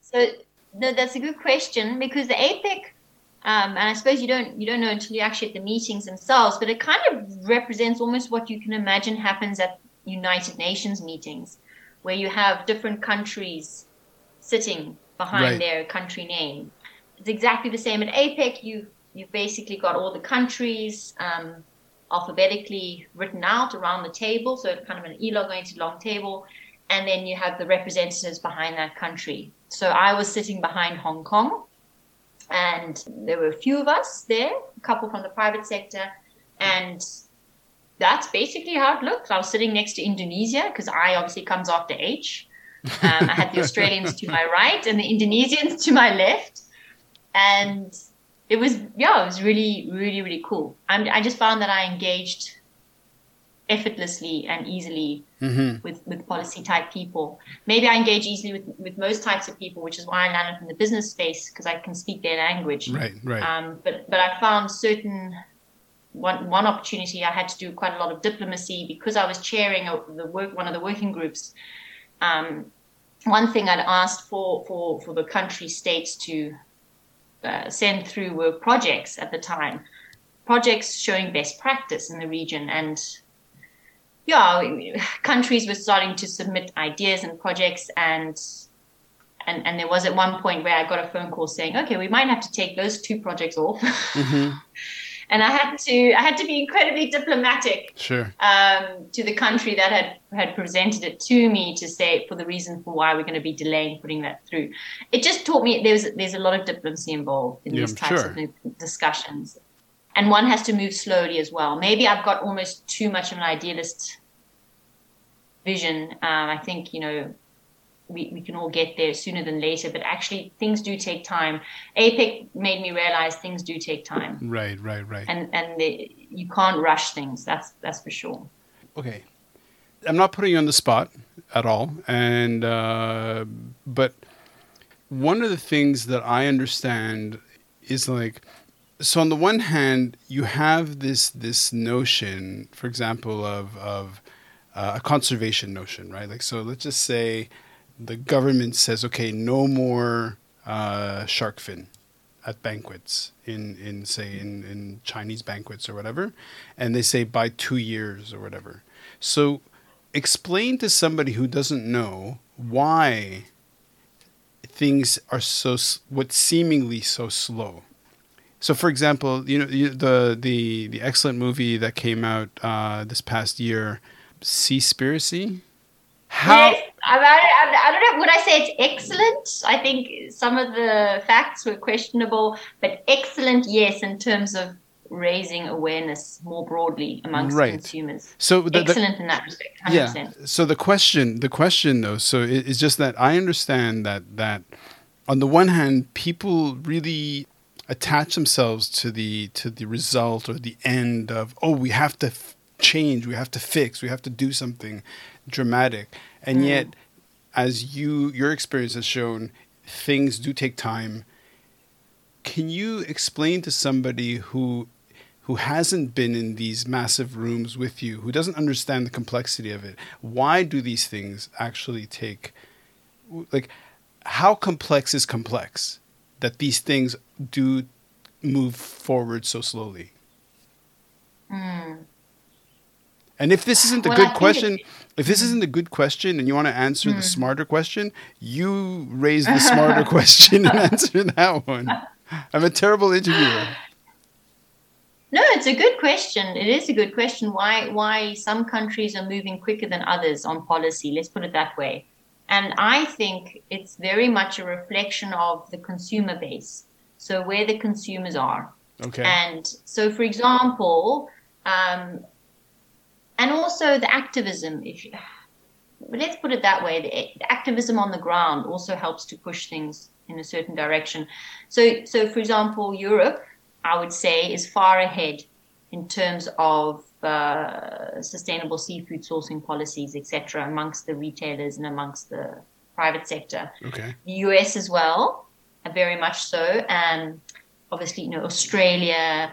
So no, that's a good question because the APEC Um, and I suppose you don't you don't know until you actually at the meetings themselves, but it kind of represents almost what you can imagine happens at United Nations meetings, where you have different countries sitting behind right. their country name. It's exactly the same at APEC. You you've basically got all the countries um, alphabetically written out around the table, so it's kind of an elongated long table, and then you have the representatives behind that country. So I was sitting behind Hong Kong and there were a few of us there, a couple from the private sector, and that's basically how it looked. I was sitting next to Indonesia because I obviously comes after H. Um, I had the Australians to my right and the Indonesians to my left, and it was yeah, it was really really really cool. I'm, I just found that I engaged effortlessly and easily mm-hmm. with, with policy type people. Maybe I engage easily with, with most types of people, which is why I landed in the business space because I can speak their language. Right, right. Um, but but I found certain one one opportunity I had to do quite a lot of diplomacy because I was chairing a, the work one of the working groups. Um, one thing I'd asked for for for the country states to uh, send through were projects at the time, projects showing best practice in the region and yeah, countries were starting to submit ideas and projects and and and there was at one point where I got a phone call saying, okay, we might have to take those two projects off. Mm-hmm. and I had to I had to be incredibly diplomatic sure. um, to the country that had had presented it to me to say for the reason for why we're going to be delaying putting that through. It just taught me there's there's a lot of diplomacy involved in yeah, these types sure. of discussions and one has to move slowly as well. Maybe I've got almost too much of an idealist vision. Um, I think you know we, we can all get there sooner than later, but actually things do take time. APEC made me realize things do take time. Right, right, right. And and the, you can't rush things. That's that's for sure. Okay, I'm not putting you on the spot at all, and uh, but one of the things that I understand is like so on the one hand, you have this this notion, for example, of of uh, a conservation notion, right? Like, so let's just say the government says, okay, no more uh, shark fin at banquets in in say in in Chinese banquets or whatever, and they say by two years or whatever. So, explain to somebody who doesn't know why things are so what seemingly so slow so, for example, you know the the the excellent movie that came out uh, this past year, Seaspiracy. How? I, I, I, don't know. Would I say it's excellent? I think some of the facts were questionable, but excellent, yes, in terms of raising awareness more broadly amongst right. consumers. So the, excellent the, in that respect. 100%. Yeah. So the question, the question though, so it, it's just that I understand that that on the one hand, people really attach themselves to the to the result or the end of oh we have to f- change we have to fix we have to do something dramatic and mm. yet as you your experience has shown things do take time can you explain to somebody who who hasn't been in these massive rooms with you who doesn't understand the complexity of it why do these things actually take like how complex is complex that these things do move forward so slowly? Mm. And if this isn't a well, good question, if this isn't a good question and you want to answer mm. the smarter question, you raise the smarter question and answer that one. I'm a terrible interviewer. No, it's a good question. It is a good question. Why why some countries are moving quicker than others on policy? Let's put it that way. And I think it's very much a reflection of the consumer base. So where the consumers are. Okay. And so, for example, um, and also the activism. If you, let's put it that way, the, the activism on the ground also helps to push things in a certain direction. So, so for example, Europe, I would say, is far ahead in terms of uh, sustainable seafood sourcing policies, etc., amongst the retailers and amongst the private sector. Okay. The US as well very much so. And obviously, you know, Australia.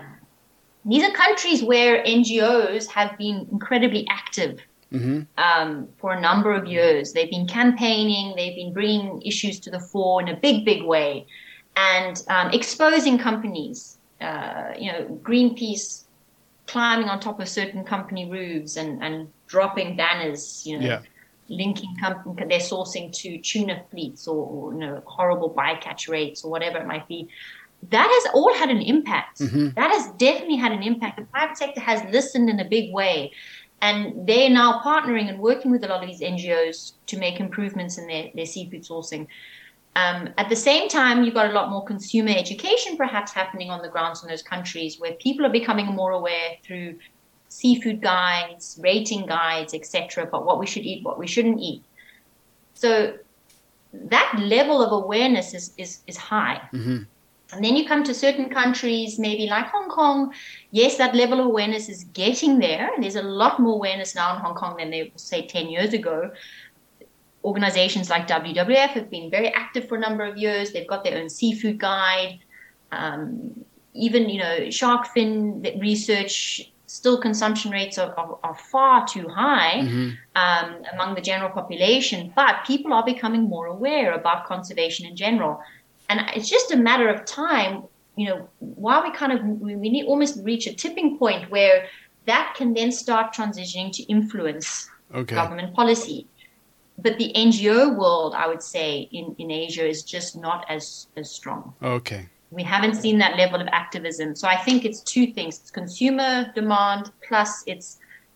These are countries where NGOs have been incredibly active mm-hmm. um, for a number of years. They've been campaigning, they've been bringing issues to the fore in a big, big way. and um, exposing companies. Uh, you know, Greenpeace climbing on top of certain company roofs and, and dropping banners. You know. Yeah. Linking company, their sourcing to tuna fleets or, or you know horrible bycatch rates or whatever it might be that has all had an impact. Mm-hmm. That has definitely had an impact. The private sector has listened in a big way. And they're now partnering and working with a lot of these NGOs to make improvements in their, their seafood sourcing. Um, at the same time, you've got a lot more consumer education perhaps happening on the grounds in those countries where people are becoming more aware through seafood guides, rating guides, etc., about what we should eat, what we shouldn't eat. So that level of awareness is, is, is high. Mm-hmm. And then you come to certain countries, maybe like Hong Kong. Yes, that level of awareness is getting there. And there's a lot more awareness now in Hong Kong than there was, say 10 years ago. Organizations like WWF have been very active for a number of years. They've got their own seafood guide. Um, even, you know, shark fin research, still consumption rates are, are, are far too high Mm-hmm. um, among the general population. But people are becoming more aware about conservation in general and it's just a matter of time you know while we kind of we need almost reach a tipping point where that can then start transitioning to influence Okay. government policy. But the ngo world i would say in, in asia is just not as as strong. Okay. we haven't seen that level of activism. So i think it's two things. It's consumer demand plus it's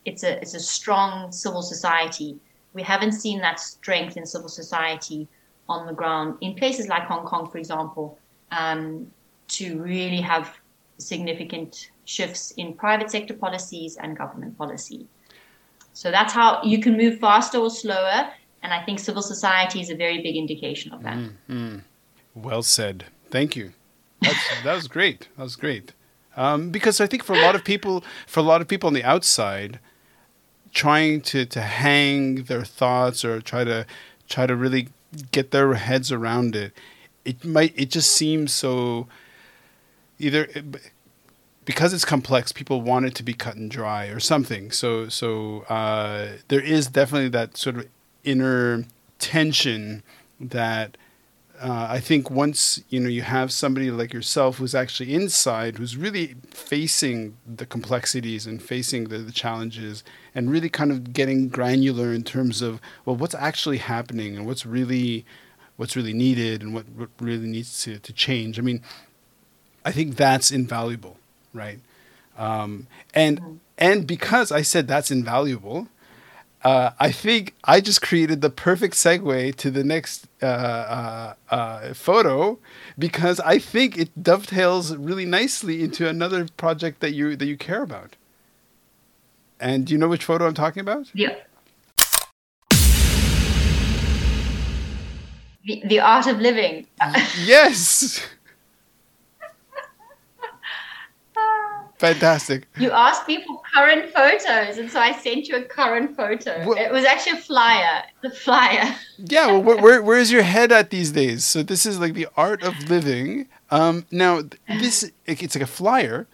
it's a it's a strong civil society. We haven't seen that strength in civil society on the ground in places like Hong Kong, for example, um, to really have significant shifts in private sector policies and government policy. So that's how you can move faster or slower. And I think civil society is a very big indication of that. Mm-hmm. Well said. Thank you. That's, that was great. That was great. Um, because I think for a lot of people, for a lot of people on the outside, trying to, to hang their thoughts or try to try to really get their heads around it, it might it just seems so either because it's complex, people want it to be cut and dry or something. So so uh, there is definitely that sort of inner tension that uh, I think once you know you have somebody like yourself who's actually inside, who's really facing the complexities and facing the, the challenges, and really kind of getting granular in terms of well, what's actually happening and what's really what's really needed and what, what really needs to, to change. I mean, I think that's invaluable, right? Um, and and because I said that's invaluable, uh, I think I just created the perfect segue to the next uh, uh, uh, photo because I think it dovetails really nicely into another project that you that you care about. And do you know which photo I'm talking about? Yeah. The, the art of living. yes. Fantastic. You asked me for current photos, and so I sent you a current photo. Well- it was actually a flyer. The flyer. Yeah, well, where, where where's your head at these days? So this is like the art of living. Um, now this it's like a flyer,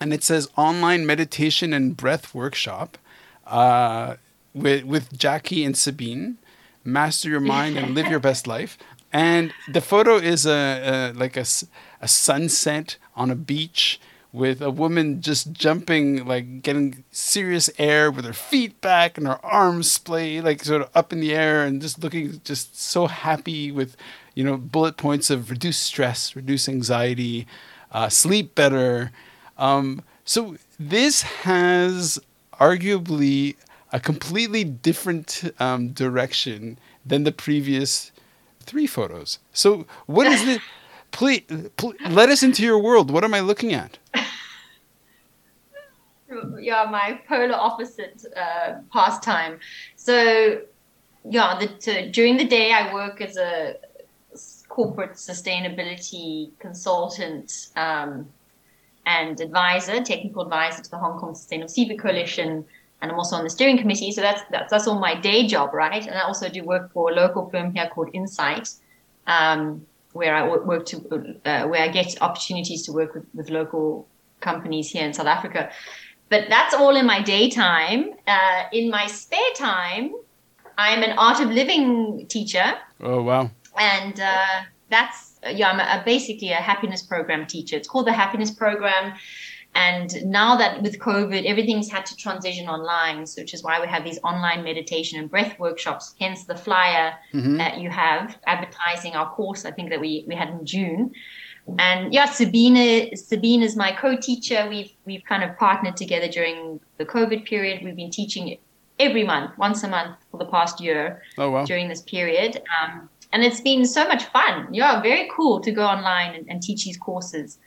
and it says online meditation and breath workshop, uh, with with Jackie and Sabine, master your mind and live your best life. And the photo is a, a like a, a sunset on a beach with a woman just jumping, like getting serious air with her feet back and her arms splayed, like sort of up in the air, and just looking just so happy with, you know, bullet points of reduce stress, reduce anxiety, uh, sleep better. Um, so this has arguably a completely different um, direction than the previous three photos. So what is it? Please, pl- let us into your world. What am I looking at? Yeah, my polar opposite uh, pastime. So, yeah, the, during the day I work as a corporate sustainability consultant um, and advisor, technical advisor to the Hong Kong Sustainable Seafood Coalition, and I'm also on the steering committee. So that's that's that's all my day job, right? And I also do work for a local firm here called Insight, um, where I work to uh, where I get opportunities to work with, with local companies here in South Africa. But that's all in my daytime. Uh, in my spare time, I'm an art of living teacher Oh wow! and uh, that's yeah, I'm a, basically a happiness program teacher. It's called the happiness program. And now that with COVID, everything's had to transition online, so which is why we have these online meditation and breath workshops. Hence the flyer mm-hmm. that you have advertising our course. I think that we we had in June. And yeah, Sabine Sabine is my co-teacher. We've we've kind of partnered together during the COVID period. We've been teaching every month, once a month for the past year. Oh wow! During this period, um, and it's been so much fun. Yeah, very cool to go online and, and teach these courses.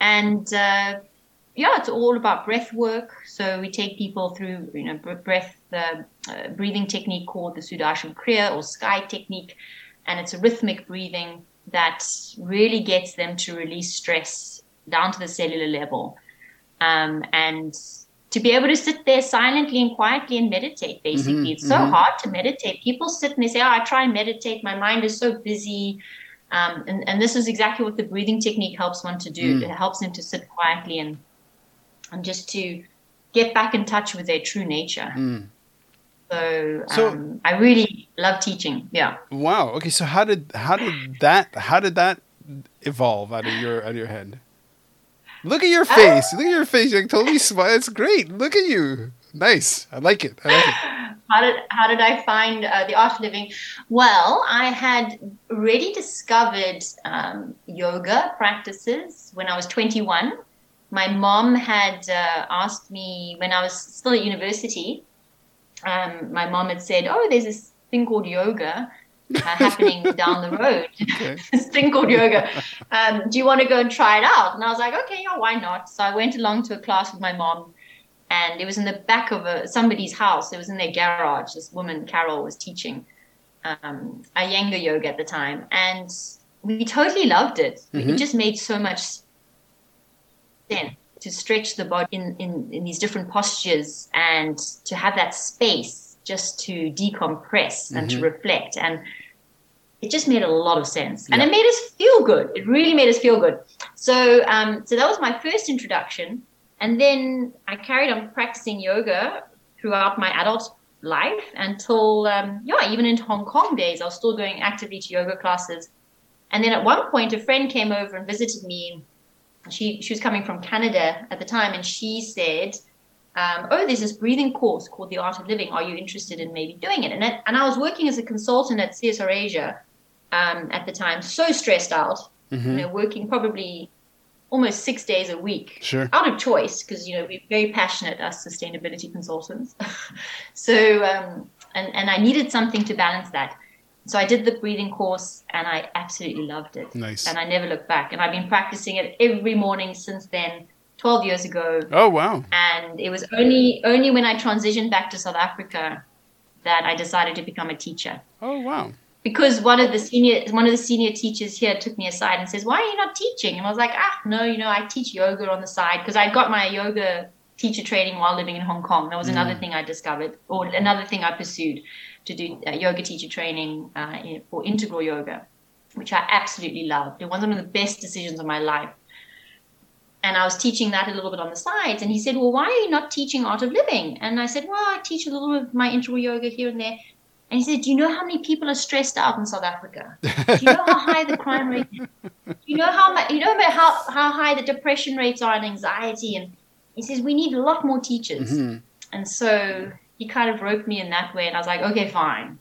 And uh, yeah, it's all about breath work. So we take people through, you know, breath, the uh, breathing technique called the Sudarshan Kriya or Sky technique, and it's a rhythmic breathing that really gets them to release stress down to the cellular level, um, and to be able to sit there silently and quietly and meditate. Basically, mm-hmm, it's so mm-hmm. hard to meditate. People sit and they say, "Oh, I try and meditate. My mind is so busy." Um, and, and this is exactly what the breathing technique helps one to do. Mm. It helps them to sit quietly and and just to get back in touch with their true nature. Mm. So, so um, I really love teaching. Yeah. Wow. Okay. So how did how did that how did that evolve out of your out of your head? Look at your uh, face. Look at your face. You're totally smile. It's great. Look at you. Nice. I like it. I like it. How did how did I find uh, the art of living? Well, I had already discovered um, yoga practices when I was 21 my mom had uh, asked me when I was still at university. Um, my mom had said, "Oh, there's this thing called yoga uh, happening down the road. this thing called yoga. Um, do you want to go and try it out?" And I was like, "Okay, yeah, why not?" So I went along to a class with my mom, and it was in the back of a, somebody's house. It was in their garage. This woman, Carol, was teaching um, Iyengar yoga at the time, and we totally loved it. Mm-hmm. It just made so much to stretch the body in, in, in these different postures and to have that space just to decompress and mm-hmm. to reflect. And it just made a lot of sense. And it made us feel good. It really made us feel good. So, um, so that was my first introduction. And then I carried on practicing yoga throughout my adult life until, um, yeah, even into Hong Kong days, I was still going actively to yoga classes. And then at one point, a friend came over and visited me she she was coming from Canada at the time, and she said, um, "Oh, there's this breathing course called the Art of Living. Are you interested in maybe doing it?" And it, and I was working as a consultant at CSR Asia um, at the time, so stressed out, mm-hmm. you know, working probably almost six days a week, sure. out of choice because you know we're very passionate as sustainability consultants. so um, and and I needed something to balance that. So I did the breathing course and I absolutely loved it. Nice. And I never looked back. And I've been practicing it every morning since then, 12 years ago. Oh, wow. And it was only only when I transitioned back to South Africa that I decided to become a teacher. Oh, wow. Because one of the senior one of the senior teachers here took me aside and says, "Why are you not teaching?" And I was like, "Ah, no, you know, I teach yoga on the side because I got my yoga teacher training while living in Hong Kong. That was mm. another thing I discovered or another thing I pursued to do uh, yoga teacher training uh, in, for integral yoga, which I absolutely loved. It was one of the best decisions of my life. And I was teaching that a little bit on the sides. And he said, Well, why are you not teaching art of living? And I said, Well, I teach a little bit of my integral yoga here and there. And he said, Do you know how many people are stressed out in South Africa? Do you know how high the crime rate is? Do you know how much, you know how, how high the depression rates are and anxiety? And he says, We need a lot more teachers. Mm-hmm. And so he kind of roped me in that way, and I was like, okay, fine.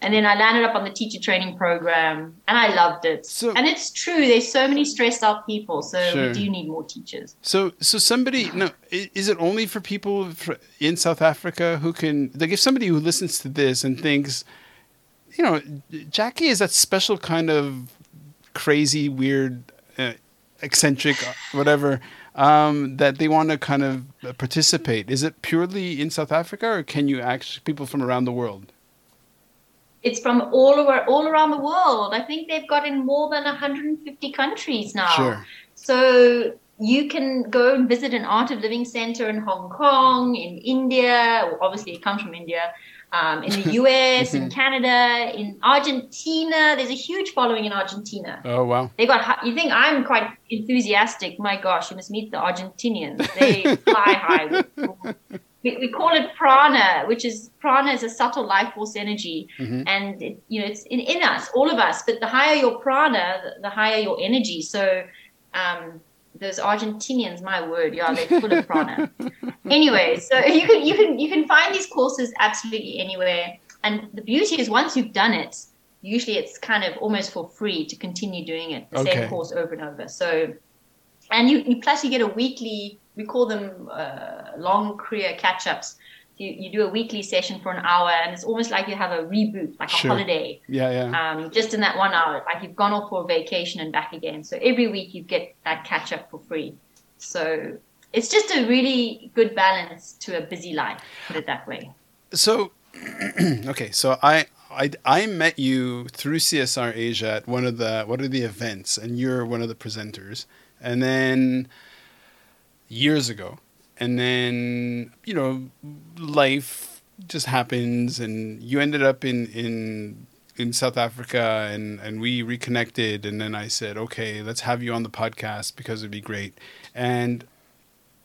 And then I landed up on the teacher training program, and I loved it. So, and it's true. There's so many stressed out people, so sure. we do need more teachers. So, so somebody, no, is it only for people in South Africa who can, like, if somebody who listens to this and thinks, you know, Jackie is that special kind of crazy, weird, uh, eccentric, whatever um, that they want to kind of participate? Is it purely in South Africa, or can you actually people from around the world? It's from all over all around the world. I think they've got in more than 150 countries now. Sure. So you can go and visit an art of living center in Hong Kong, in India. Obviously, it comes from India um, in the US, in Canada, in Argentina. There's a huge following in Argentina. Oh wow! They got. You think I'm quite enthusiastic? My gosh, you must meet the Argentinians. They fly high. We, we call it prana, which is prana is a subtle life force energy, mm-hmm. and it, you know it's in, in us, all of us. But the higher your prana, the, the higher your energy. So um, those Argentinians, my word, yeah, they're full of prana. anyway, so you can you can you can find these courses absolutely anywhere. And the beauty is once you've done it, usually it's kind of almost for free to continue doing it, the okay. same course over and over. So, and you, you plus you get a weekly. We call them uh, long Kriya catch ups. You, you do a weekly session for an hour, and it's almost like you have a reboot, like sure. a holiday. Yeah, yeah. Um, just in that one hour, like you've gone off for a vacation and back again. So every week you get that catch up for free. So it's just a really good balance to a busy life. Put it that way. So, okay, so I I, I met you through CSR Asia at one of the one of the events, and you're one of the presenters. And then years ago, and then you know, life just happens, and you ended up in in in South Africa, and and we reconnected, and then I said, okay, let's have you on the podcast because it'd be great. And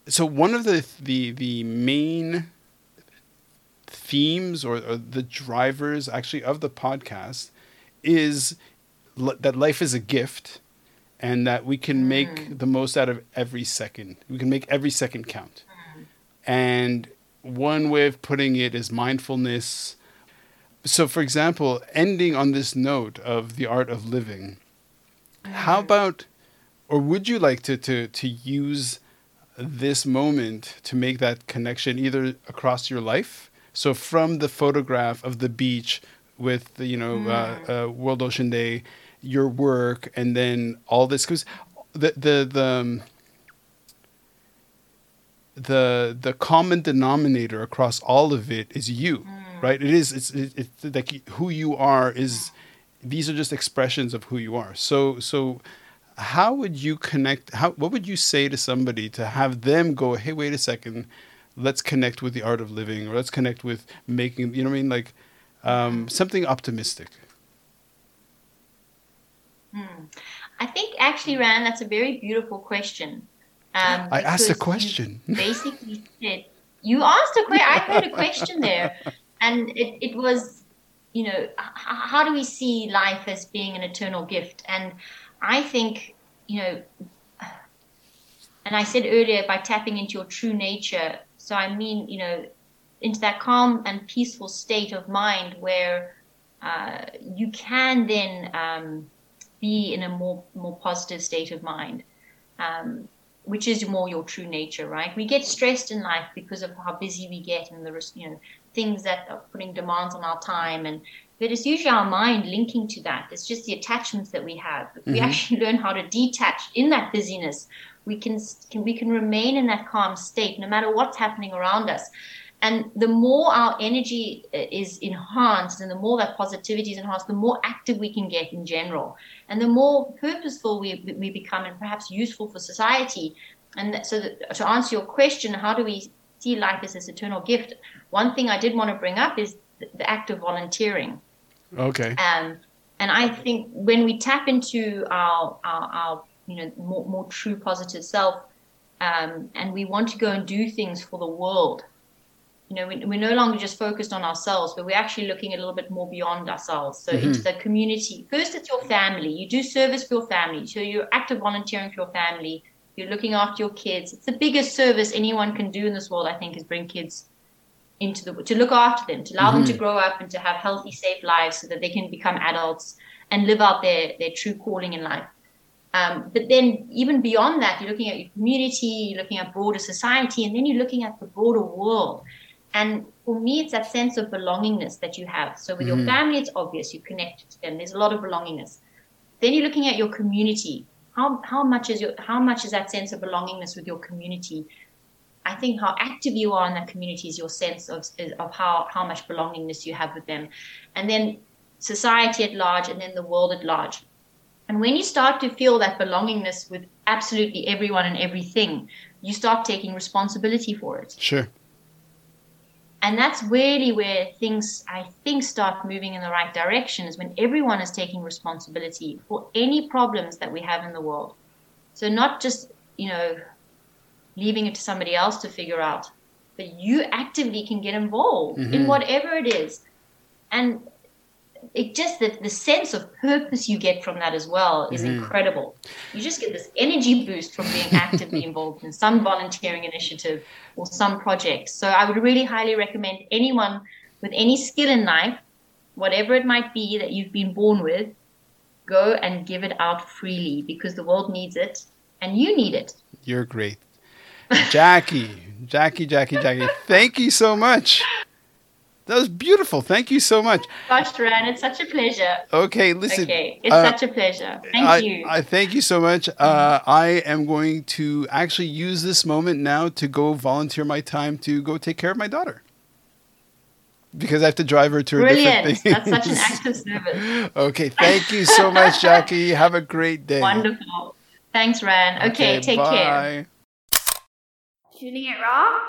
so one of the the the main themes or, or the drivers actually of the podcast is that life is a gift and that we can make mm. the most out of every second. We can make every second count. Mm. And one way of putting it is mindfulness. So, for example, ending on this note of the art of living, mm. how about, or would you like to, to, to use this moment to make that connection either across your life so from the photograph of the beach with you know mm. uh, uh, World Ocean Day, your work, and then all this because the the the um, the the common denominator across all of it is you, mm. right? It is it's it's like who you are is these are just expressions of who you are. So so how would you connect how what would you say to somebody to have them go hey wait a second let's connect with the art of living or let's connect with making you know what i mean like um, something optimistic. I think actually ran that's a very beautiful question. Um, i asked a question. basically said you asked a question i heard a question there. And it, it was you know h- how do we see life as being an eternal gift? And i think you know and I said earlier, by tapping into your true nature, so I mean, you know, into that calm and peaceful state of mind where uh, you can then um, be in a more more positive state of mind, um, which is more your true nature, right? We get stressed in life because of how busy we get and the you know things that are putting demands on our time and but it's usually our mind linking to that. It's just the attachments that we have. If mm-hmm. we actually learn how to detach in that busyness, we can, can we can remain in that calm state no matter what's happening around us and the more our energy is enhanced and the more that positivity is enhanced the more active we can get in general. And the more purposeful we, we become and perhaps useful for society. And so that, to answer your question how do we see life as this eternal gift? One thing i did want to bring up is the, the act of volunteering. Okay. Um, and i think when we tap into our, our, our you know more, more true positive self um, and we want to go and do things for the world you know we, we're no longer just focused on ourselves but we're actually looking a little bit more beyond ourselves so mm-hmm. into the community first it's your family you do service for your family so you're active volunteering for your family you're looking after your kids it's the biggest service anyone can do in this world i think is bring kids into the to look after them to allow mm-hmm. them to mm-hmm. grow up and to have healthy safe lives so that they can become adults and live out their their true calling in life um, but then, even beyond that, you're looking at your community, you're looking at broader society, and then you're looking at the broader world. And for me, it's that sense of belongingness that you have. So with mm. your family, it's obvious you connect to them. There's a lot of belongingness. Then you're looking at your community. How how much is your how much is that sense of belongingness with your community? I think how active you are in that community is your sense of of how how much belongingness you have with them, and then society at large, and then the world at large and when you start to feel that belongingness with absolutely everyone and everything, you start taking responsibility for it. Sure. And that's really where things, I think, start moving in the right direction is when everyone is taking responsibility for any problems that we have in the world. So, not just, you know, leaving it to somebody else to figure out, but you actively can get involved Mhm. in whatever it is. And it just the, the sense of purpose you get from that as well is Mhm. incredible. You just get this energy boost from being actively involved in some volunteering initiative or some project. So I would really highly recommend anyone with any skill in life, whatever it might be that you've been born with, go and give it out freely because the world needs it and you need it. You're great. Jackie, Jackie, Jackie, Jackie, thank you so much. That was beautiful. Thank you so much. Gosh, Ran, it's such a pleasure. Okay, listen. Okay, it's uh, such a pleasure. Thank I, you. I thank you so much. Uh, I am going to actually use this moment now to go volunteer my time to go take care of my daughter because I have to drive her to a Brilliant. different thing. That's such an act of service. okay, thank you so much, Jackie. Have a great day. Wonderful. Thanks, Ran. Okay, take care. bye. Tuning it raw?